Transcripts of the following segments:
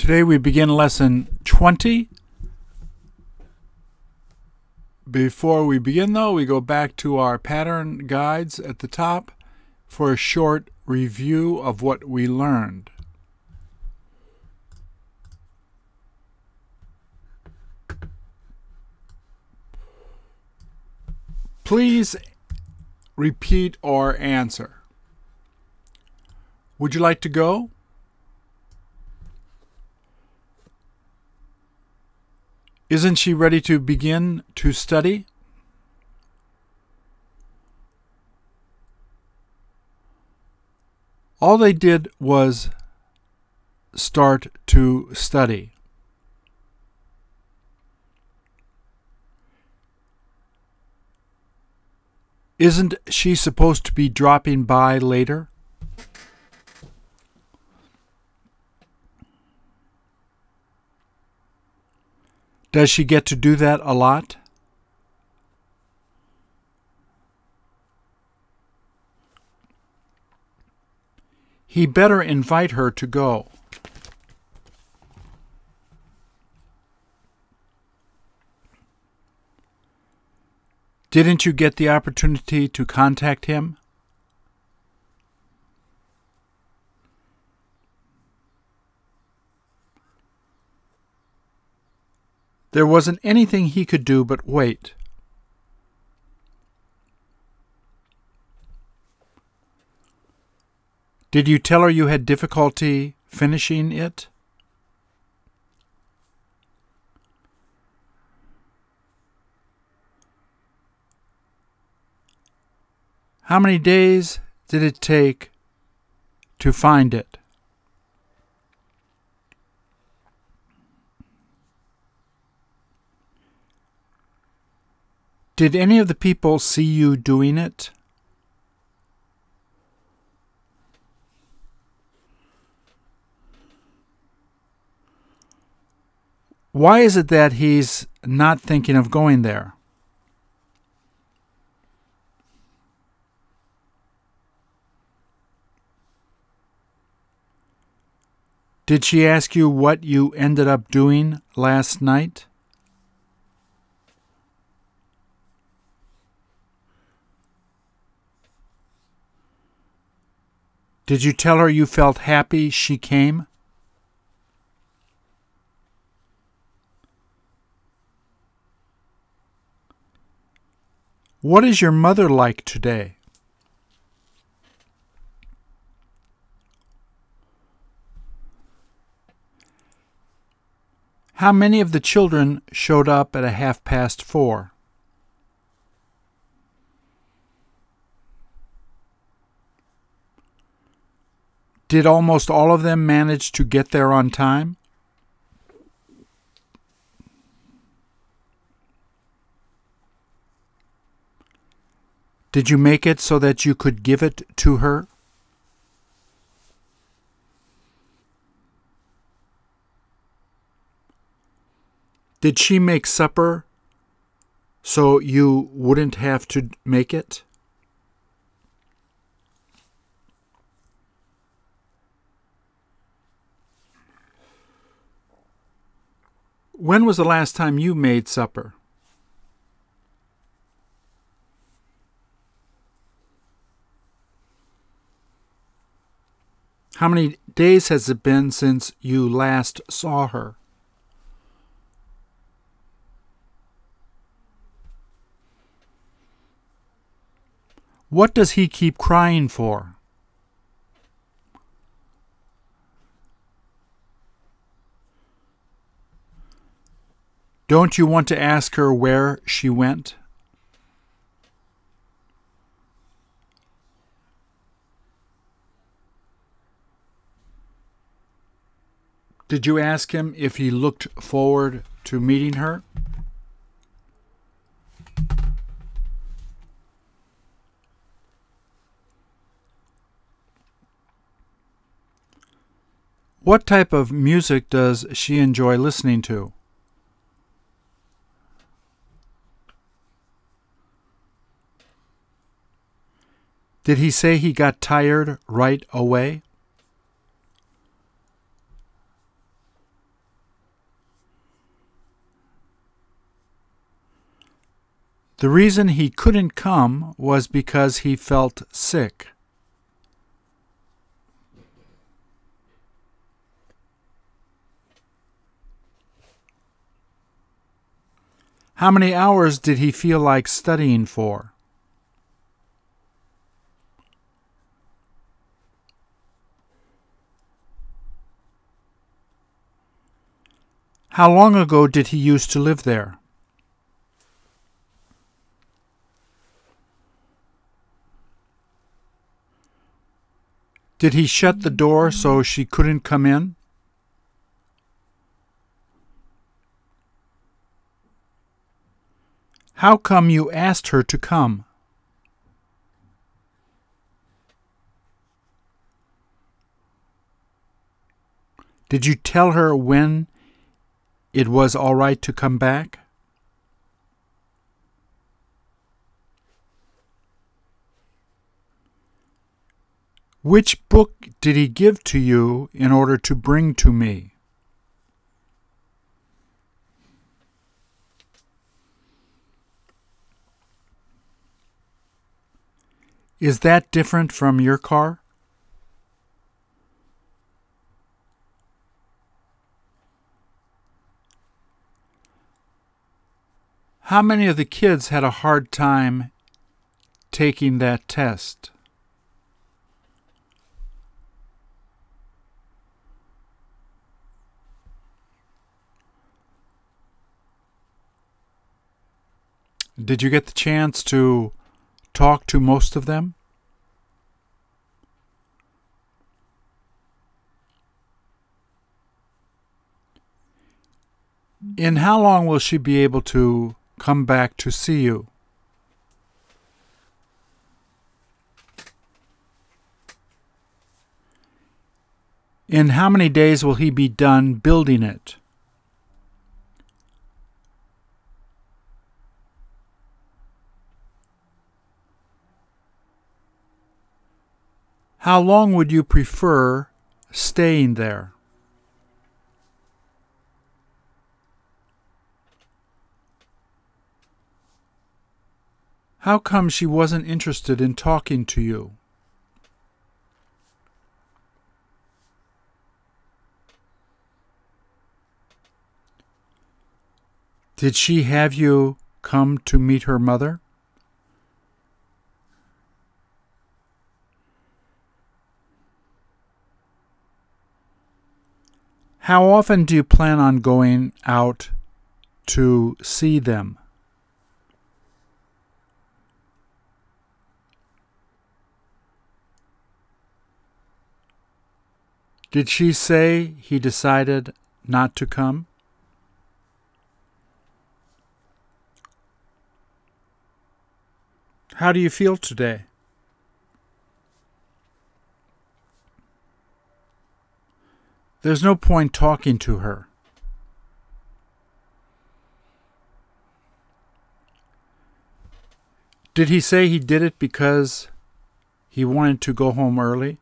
Today we begin lesson 20. Before we begin, though, we go back to our pattern guides at the top for a short review of what we learned. Please repeat or answer. Would you like to go? Isn't she ready to begin to study? All they did was start to study. Isn't she supposed to be dropping by later? Does she get to do that a lot? He better invite her to go. Didn't you get the opportunity to contact him? There wasn't anything he could do but wait. Did you tell her you had difficulty finishing it? How many days did it take to find it? Did any of the people see you doing it? Why is it that he's not thinking of going there? Did she ask you what you ended up doing last night? Did you tell her you felt happy she came? What is your mother like today? How many of the children showed up at a half past four? Did almost all of them manage to get there on time? Did you make it so that you could give it to her? Did she make supper so you wouldn't have to make it? When was the last time you made supper? How many days has it been since you last saw her? What does he keep crying for? Don't you want to ask her where she went? Did you ask him if he looked forward to meeting her? What type of music does she enjoy listening to? Did he say he got tired right away? The reason he couldn't come was because he felt sick. How many hours did he feel like studying for? How long ago did he used to live there? Did he shut the door so she couldn't come in? How come you asked her to come? Did you tell her when it was all right to come back? Which book did he give to you in order to bring to me? Is that different from your car? How many of the kids had a hard time taking that test? Did you get the chance to talk to most of them? In how long will she be able to come back to see you? In how many days will he be done building it? How long would you prefer staying there? How come she wasn't interested in talking to you? Did she have you come to meet her mother? How often do you plan on going out to see them? Did she say he decided not to come? How do you feel today? There's no point talking to her. Did he say he did it because he wanted to go home early?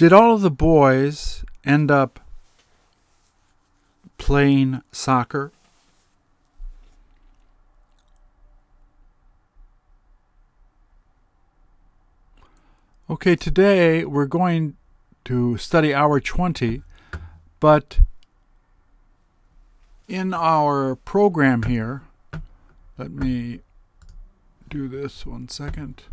Did all of the boys end up playing soccer? Okay, today we're going to study hour 20, but in our program here, let me do this one second.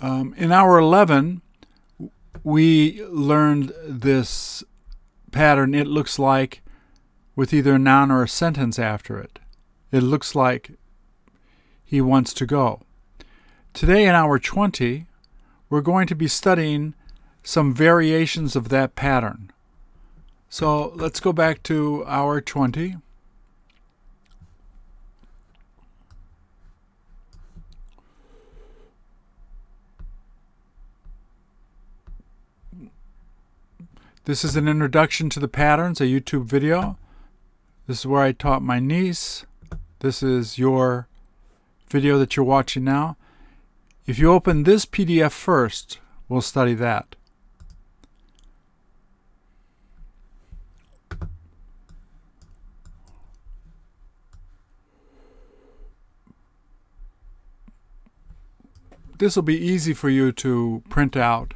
Um, in hour 11, we learned this pattern. It looks like with either a noun or a sentence after it. It looks like he wants to go. Today, in hour 20, we're going to be studying some variations of that pattern. So let's go back to hour 20. This is an introduction to the patterns, a YouTube video. This is where I taught my niece. This is your video that you're watching now. If you open this PDF first, we'll study that. This will be easy for you to print out.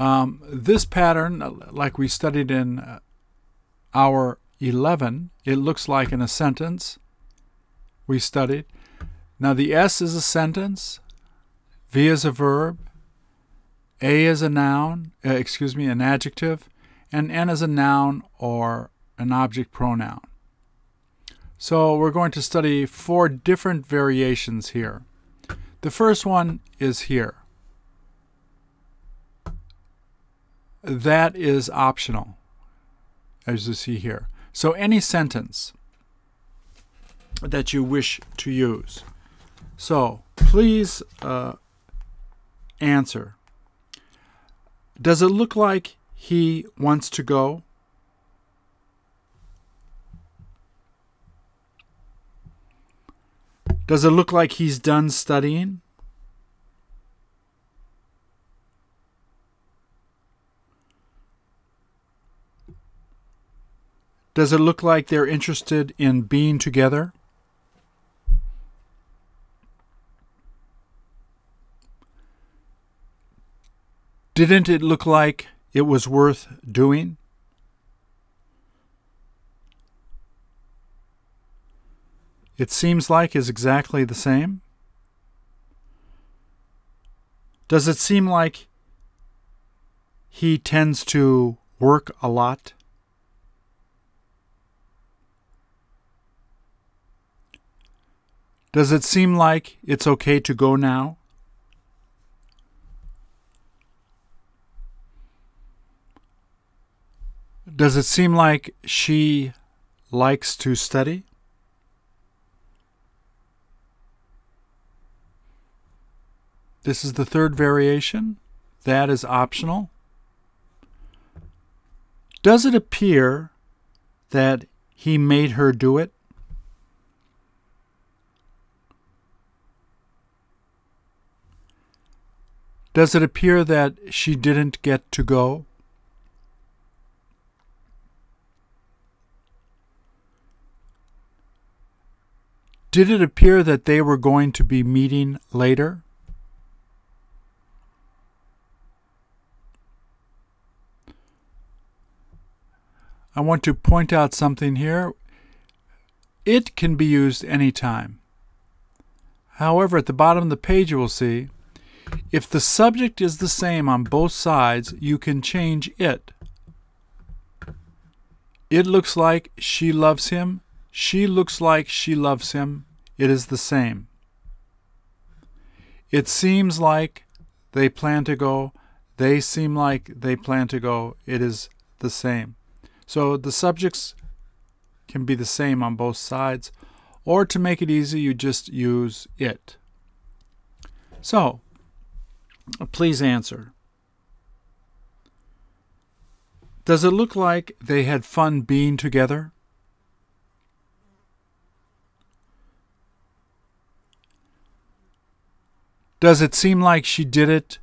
Um, this pattern, like we studied in uh, hour 11, it looks like in a sentence we studied. Now the S is a sentence, V is a verb, A is a noun, uh, excuse me, an adjective, and N is a noun or an object pronoun. So we're going to study four different variations here. The first one is here. That is optional, as you see here. So any sentence that you wish to use. So please uh, answer. Does it look like he wants to go? Does it look like he's done studying? Does it look like they're interested in being together? Didn't it look like it was worth doing? It seems like is exactly the same. Does it seem like he tends to work a lot? Does it seem like it's okay to go now? Does it seem like she likes to study? This is the third variation. That is optional. Does it appear that he made her do it? Does it appear that she didn't get to go? Did it appear that they were going to be meeting later? I want to point out something here. It can be used anytime. However, at the bottom of the page you will see if the subject is the same on both sides, you can change it. It looks like she loves him. She looks like she loves him. It is the same. It seems like they plan to go. They seem like they plan to go. It is the same. So the subjects can be the same on both sides. Or to make it easy, you just use it. So, Please answer. Does it look like they had fun being together? Does it seem like she did it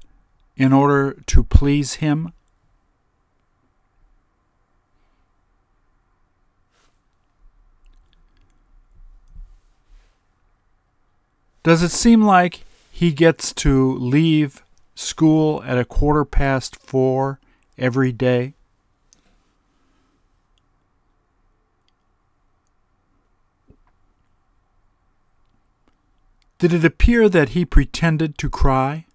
in order to please him? Does it seem like he gets to leave school at a quarter past four every day? Did it appear that he pretended to cry?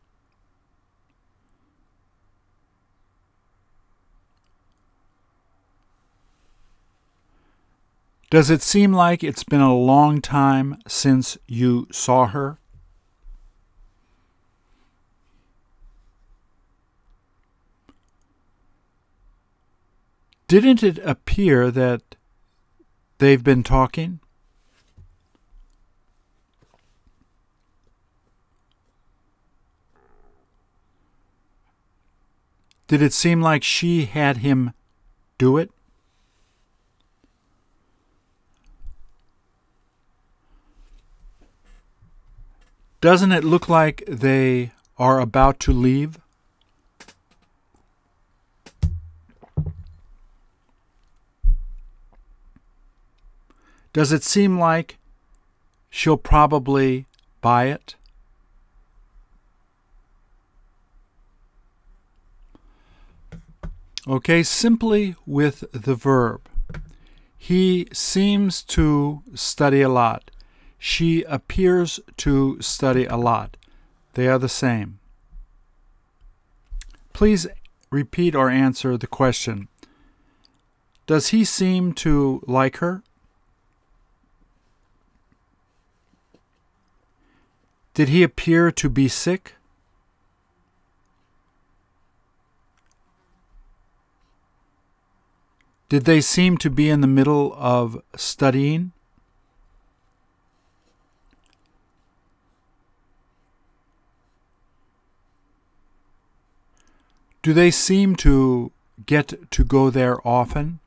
Does it seem like it's been a long time since you saw her? Didn't it appear that they've been talking? Did it seem like she had him do it? Doesn't it look like they are about to leave? Does it seem like she'll probably buy it? Okay, simply with the verb. He seems to study a lot. She appears to study a lot. They are the same. Please repeat or answer the question Does he seem to like her? Did he appear to be sick? Did they seem to be in the middle of studying? Do they seem to get to go there often?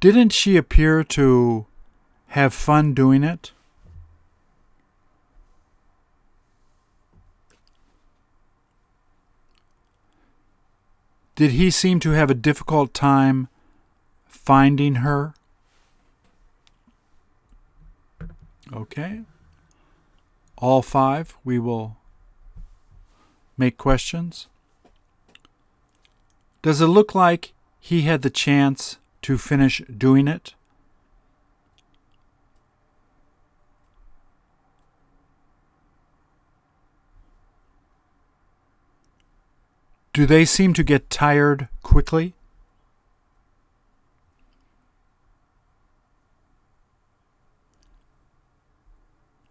Didn't she appear to have fun doing it? Did he seem to have a difficult time finding her? Okay. All five, we will make questions. Does it look like he had the chance to finish doing it? Do they seem to get tired quickly?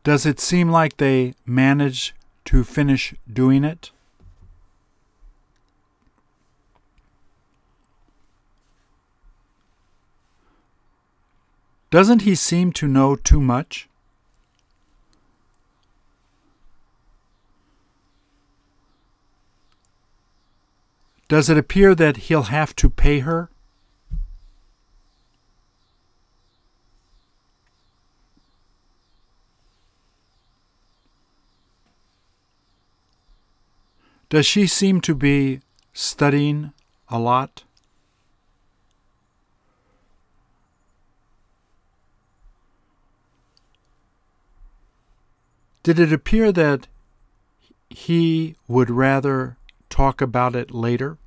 Does it seem like they manage to finish doing it? Doesn't he seem to know too much? Does it appear that he'll have to pay her? Does she seem to be studying a lot? Did it appear that he would rather talk about it later?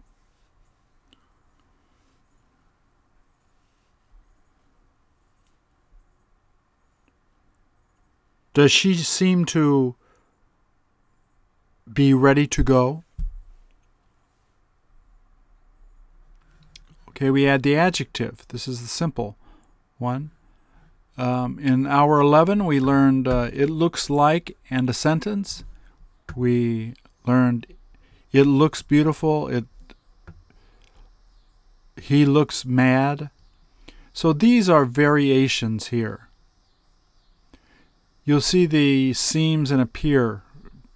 Does she seem to be ready to go? Okay, we add the adjective. This is the simple one. Um, in hour 11, we learned uh, it looks like and a sentence. We learned it looks beautiful. It he looks mad. So these are variations here. You'll see the seems and appear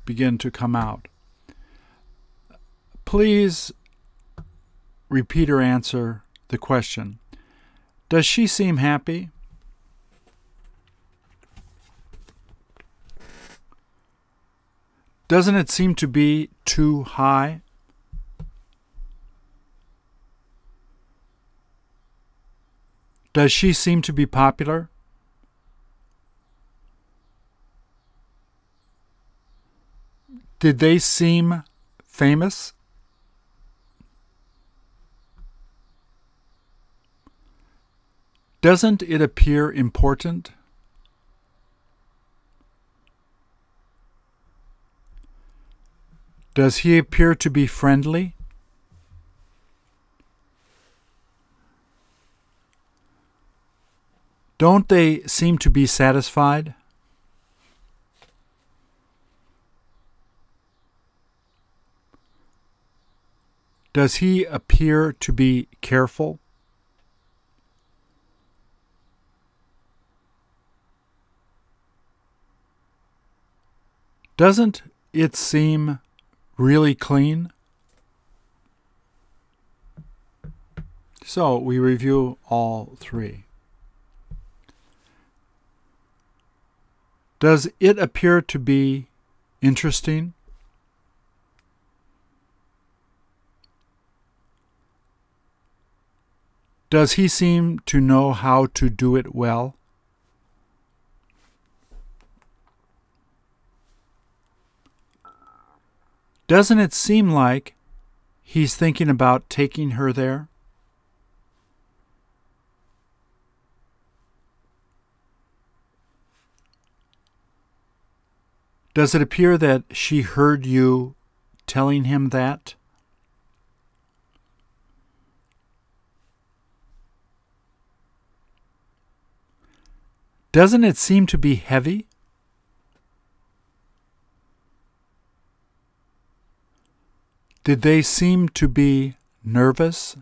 begin to come out. Please repeat or answer the question. Does she seem happy? Doesn't it seem to be too high? Does she seem to be popular? Did they seem famous? Doesn't it appear important? Does he appear to be friendly? Don't they seem to be satisfied? Does he appear to be careful? Doesn't it seem really clean. So we review all three. Does it appear to be interesting? Does he seem to know how to do it well? Doesn't it seem like he's thinking about taking her there? Does it appear that she heard you telling him that? Doesn't it seem to be heavy? Did they seem to be nervous?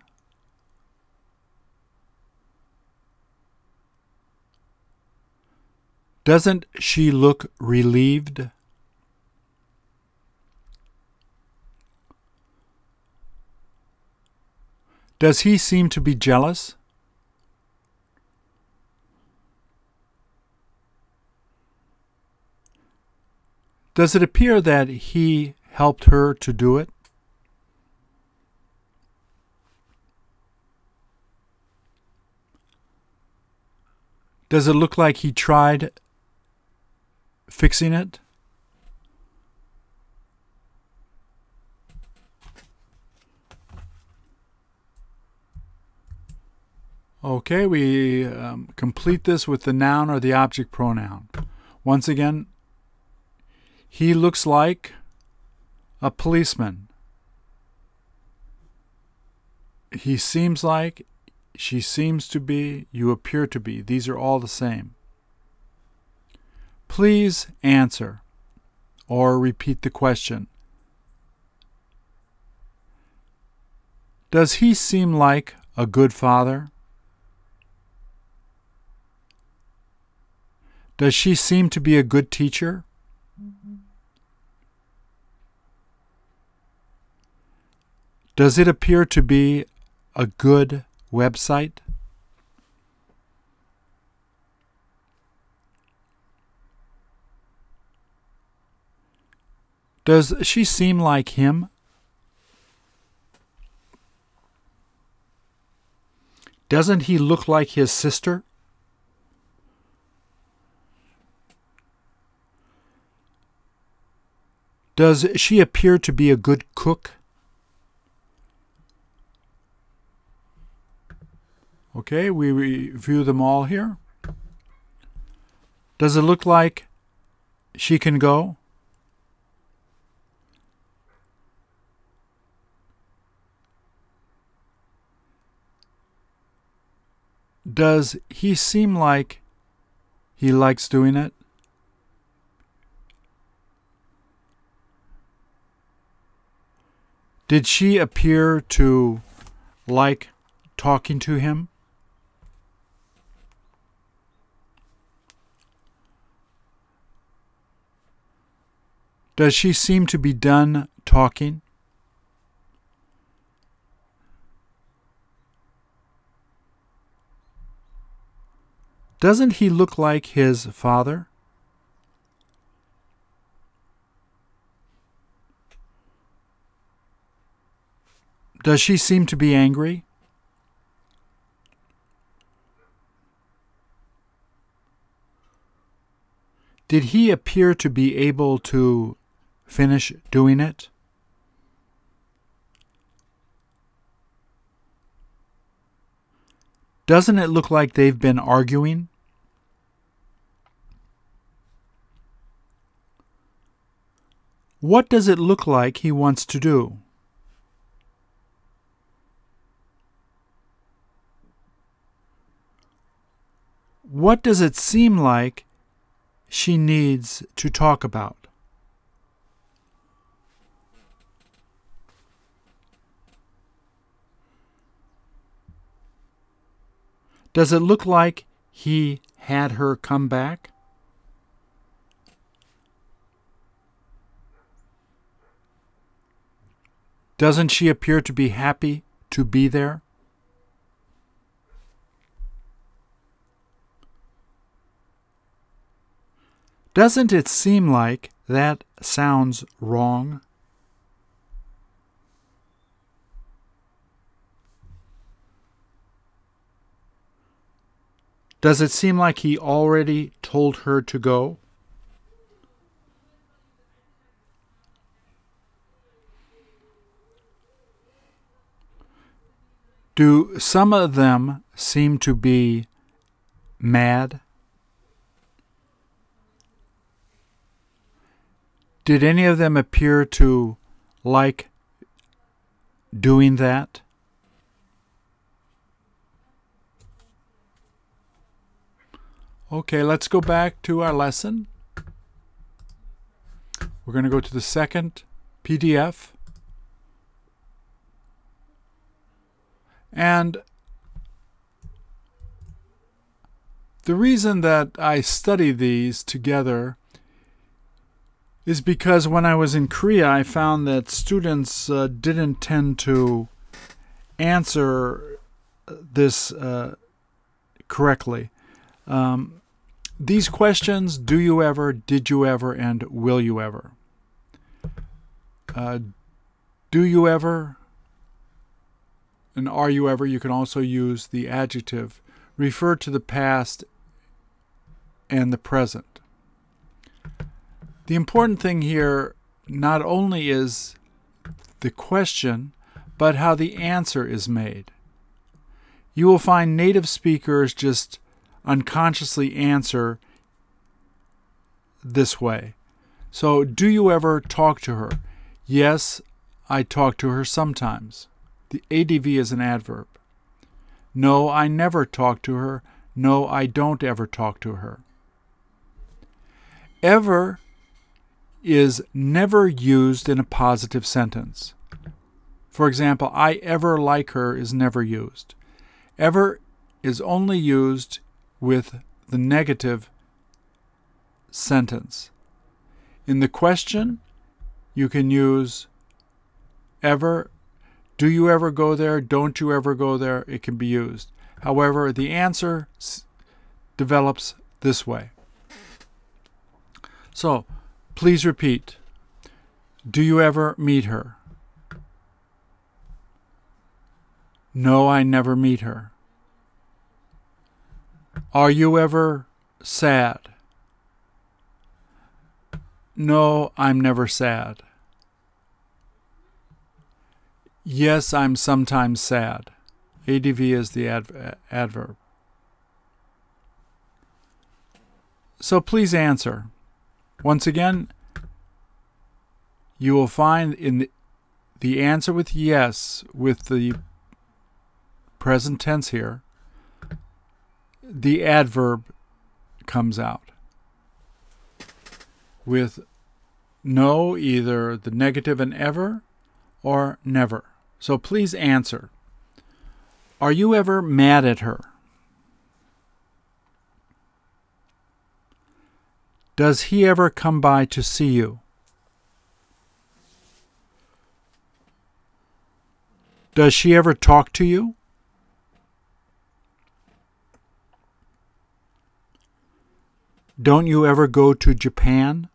Doesn't she look relieved? Does he seem to be jealous? Does it appear that he helped her to do it? Does it look like he tried fixing it? Okay, we um, complete this with the noun or the object pronoun. Once again, he looks like a policeman. He seems like, she seems to be, you appear to be. These are all the same. Please answer or repeat the question. Does he seem like a good father? Does she seem to be a good teacher? Does it appear to be a good website? Does she seem like him? Doesn't he look like his sister? Does she appear to be a good cook? Okay, we review them all here. Does it look like she can go? Does he seem like he likes doing it? Did she appear to like talking to him? Does she seem to be done talking? Doesn't he look like his father? Does she seem to be angry? Did he appear to be able to finish doing it? Doesn't it look like they've been arguing? What does it look like he wants to do? What does it seem like she needs to talk about? Does it look like he had her come back? Doesn't she appear to be happy to be there? Doesn't it seem like that sounds wrong? Does it seem like he already told her to go? Do some of them seem to be mad? Did any of them appear to like doing that? Okay, let's go back to our lesson. We're going to go to the second PDF. And the reason that I study these together is because when I was in Korea, I found that students uh, didn't tend to answer this uh, correctly. Um, these questions do you ever, did you ever, and will you ever? Uh, do you ever and are you ever, you can also use the adjective, refer to the past and the present. The important thing here not only is the question, but how the answer is made. You will find native speakers just unconsciously answer this way. So, do you ever talk to her? Yes, I talk to her sometimes. The ADV is an adverb. No, I never talk to her. No, I don't ever talk to her. Ever is never used in a positive sentence. For example, I ever like her is never used. Ever is only used with the negative sentence. In the question, you can use ever do you ever go there? Don't you ever go there? It can be used. However, the answer s- develops this way. So, please repeat. Do you ever meet her? No, I never meet her. Are you ever sad? No, I'm never sad. Yes, I'm sometimes sad. ADV is the adv- adverb. So please answer. Once again, you will find in the answer with yes with the present tense here, the adverb comes out. With no, either the negative and ever or never. So please answer. Are you ever mad at her? Does he ever come by to see you? Does she ever talk to you? Don't you ever go to Japan?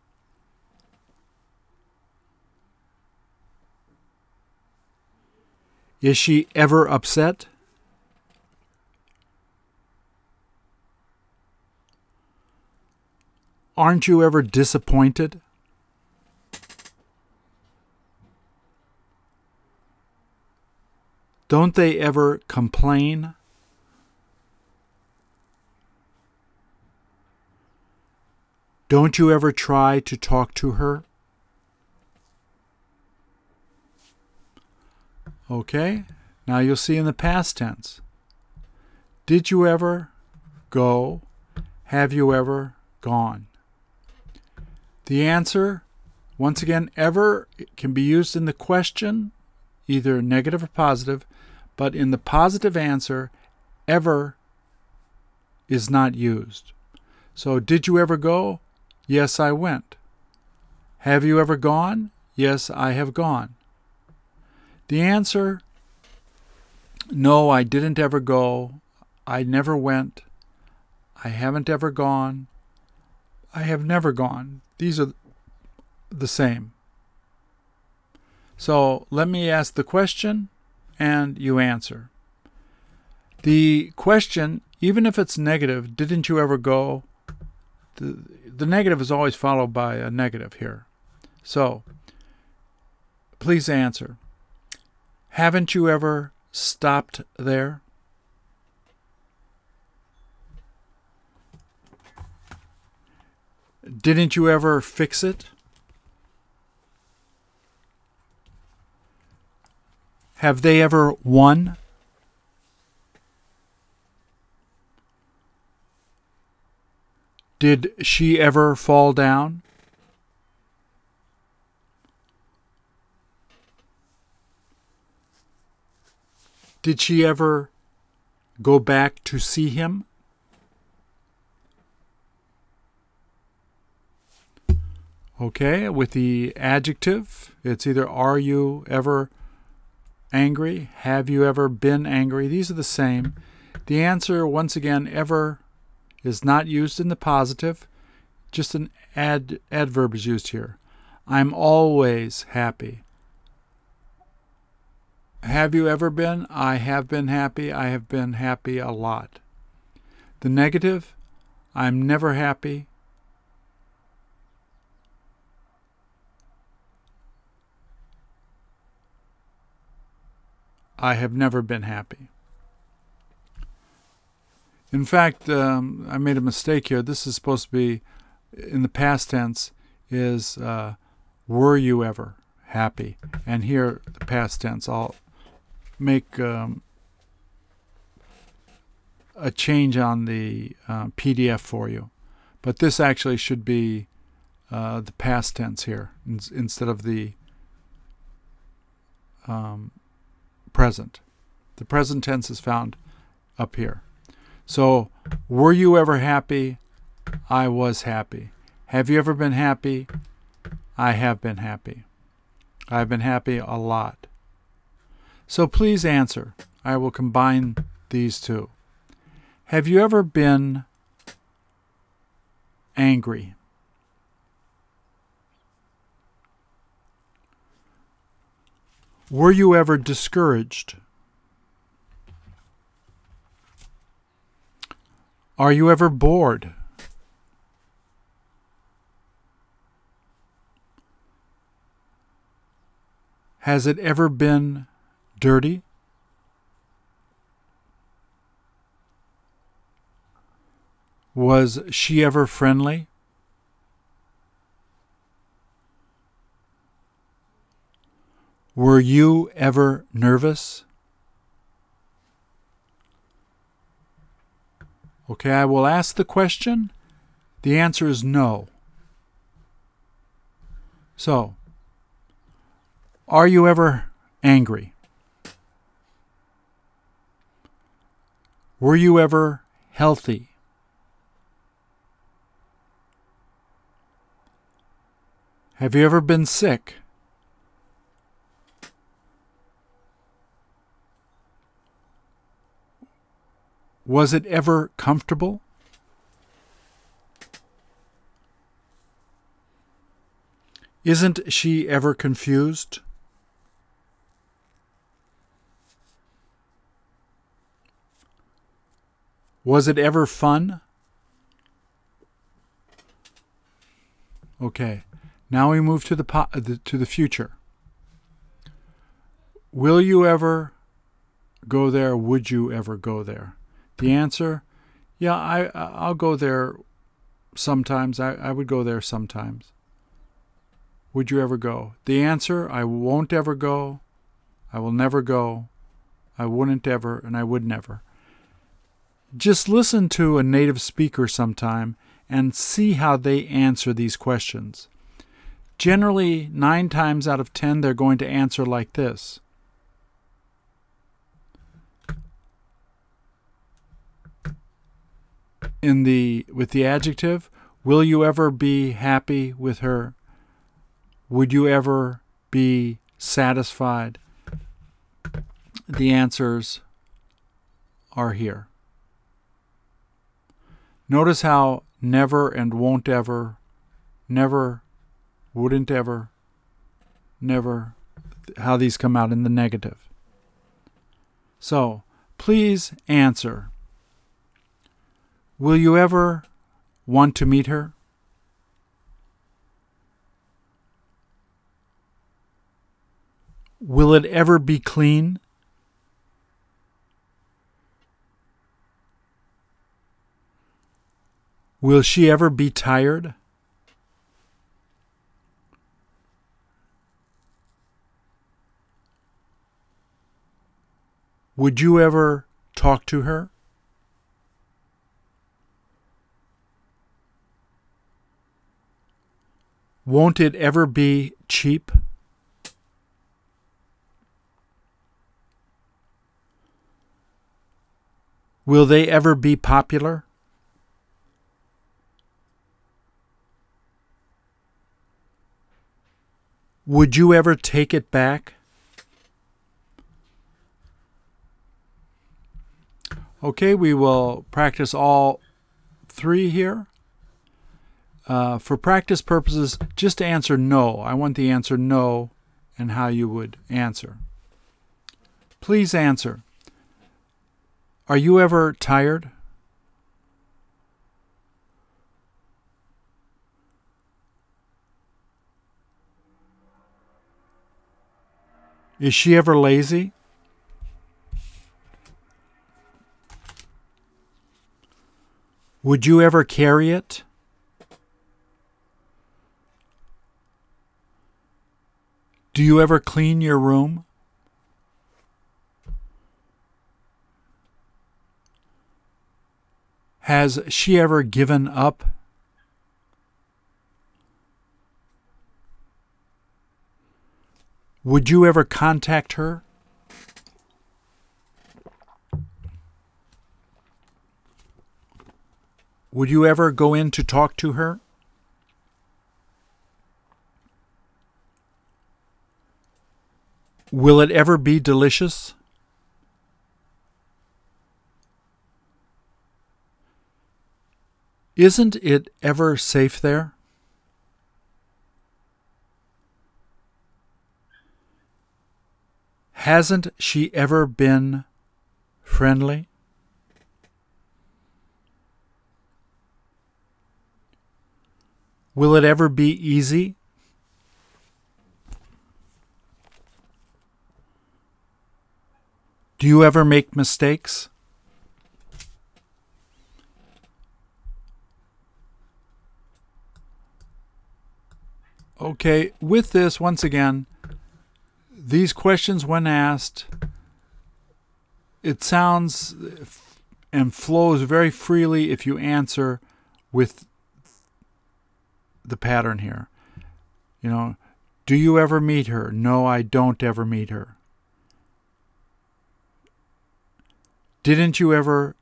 Is she ever upset? Aren't you ever disappointed? Don't they ever complain? Don't you ever try to talk to her? Okay, now you'll see in the past tense. Did you ever go? Have you ever gone? The answer, once again, ever can be used in the question, either negative or positive, but in the positive answer, ever is not used. So, did you ever go? Yes, I went. Have you ever gone? Yes, I have gone. The answer no, I didn't ever go. I never went. I haven't ever gone. I have never gone. These are the same. So let me ask the question and you answer. The question, even if it's negative, didn't you ever go? The, the negative is always followed by a negative here. So please answer. Haven't you ever stopped there? Didn't you ever fix it? Have they ever won? Did she ever fall down? Did she ever go back to see him? Okay, with the adjective, it's either are you ever angry? Have you ever been angry? These are the same. The answer, once again, ever is not used in the positive, just an ad, adverb is used here. I'm always happy. Have you ever been? I have been happy. I have been happy a lot. The negative, I'm never happy. I have never been happy. In fact, um, I made a mistake here. This is supposed to be in the past tense is uh, were you ever happy? And here, the past tense, I'll make um, a change on the uh, PDF for you. But this actually should be uh, the past tense here instead of the um, present. The present tense is found up here. So, were you ever happy? I was happy. Have you ever been happy? I have been happy. I've been happy a lot. So please answer. I will combine these two. Have you ever been angry? Were you ever discouraged? Are you ever bored? Has it ever been dirty? Was she ever friendly? Were you ever nervous? Okay, I will ask the question. The answer is no. So, are you ever angry? Were you ever healthy? Have you ever been sick? Was it ever comfortable? Isn't she ever confused? Was it ever fun? Okay. Now we move to the, po- uh, to the future. Will you ever go there? Would you ever go there? The answer, yeah, I I'll go there sometimes. I, I would go there sometimes. Would you ever go? The answer, I won't ever go. I will never go. I wouldn't ever, and I would never. Just listen to a native speaker sometime and see how they answer these questions. Generally, nine times out of ten, they're going to answer like this in the with the adjective will you ever be happy with her would you ever be satisfied the answers are here notice how never and won't ever, never, wouldn't ever, never, how these come out in the negative. So, please answer. Will you ever want to meet her? Will it ever be clean? Will she ever be tired? Would you ever talk to her? Won't it ever be cheap? Will they ever be popular? Would you ever take it back? Okay, we will practice all three here. Uh, for practice purposes, just answer no. I want the answer no and how you would answer. Please answer. Are you ever tired? Is she ever lazy? Would you ever carry it? Do you ever clean your room? Has she ever given up? Would you ever contact her? Would you ever go in to talk to her? Will it ever be delicious? Isn't it ever safe there? Hasn't she ever been friendly? Will it ever be easy? Do you ever make mistakes? Okay, with this, once again, these questions, when asked, it sounds and flows very freely if you answer with the pattern here. You know, do you ever meet her? No, I don't ever meet her. Didn't you ever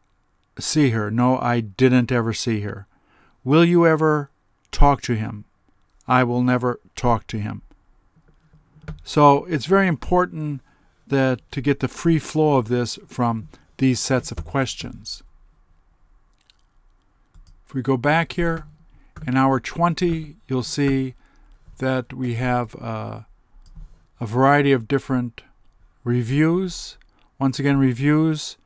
see her? No, I didn't ever see her. Will you ever talk to him? I will never talk to him. So it's very important that to get the free flow of this from these sets of questions. If we go back here, in hour 20, you'll see that we have uh, a variety of different reviews. Once again, reviews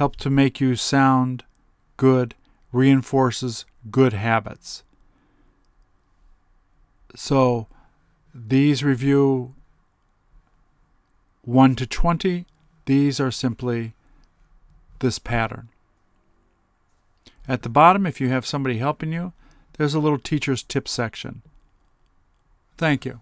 help to make you sound good, reinforces good habits. So these review 1 to 20. These are simply this pattern. At the bottom, if you have somebody helping you, there's a little teacher's tip section. Thank you.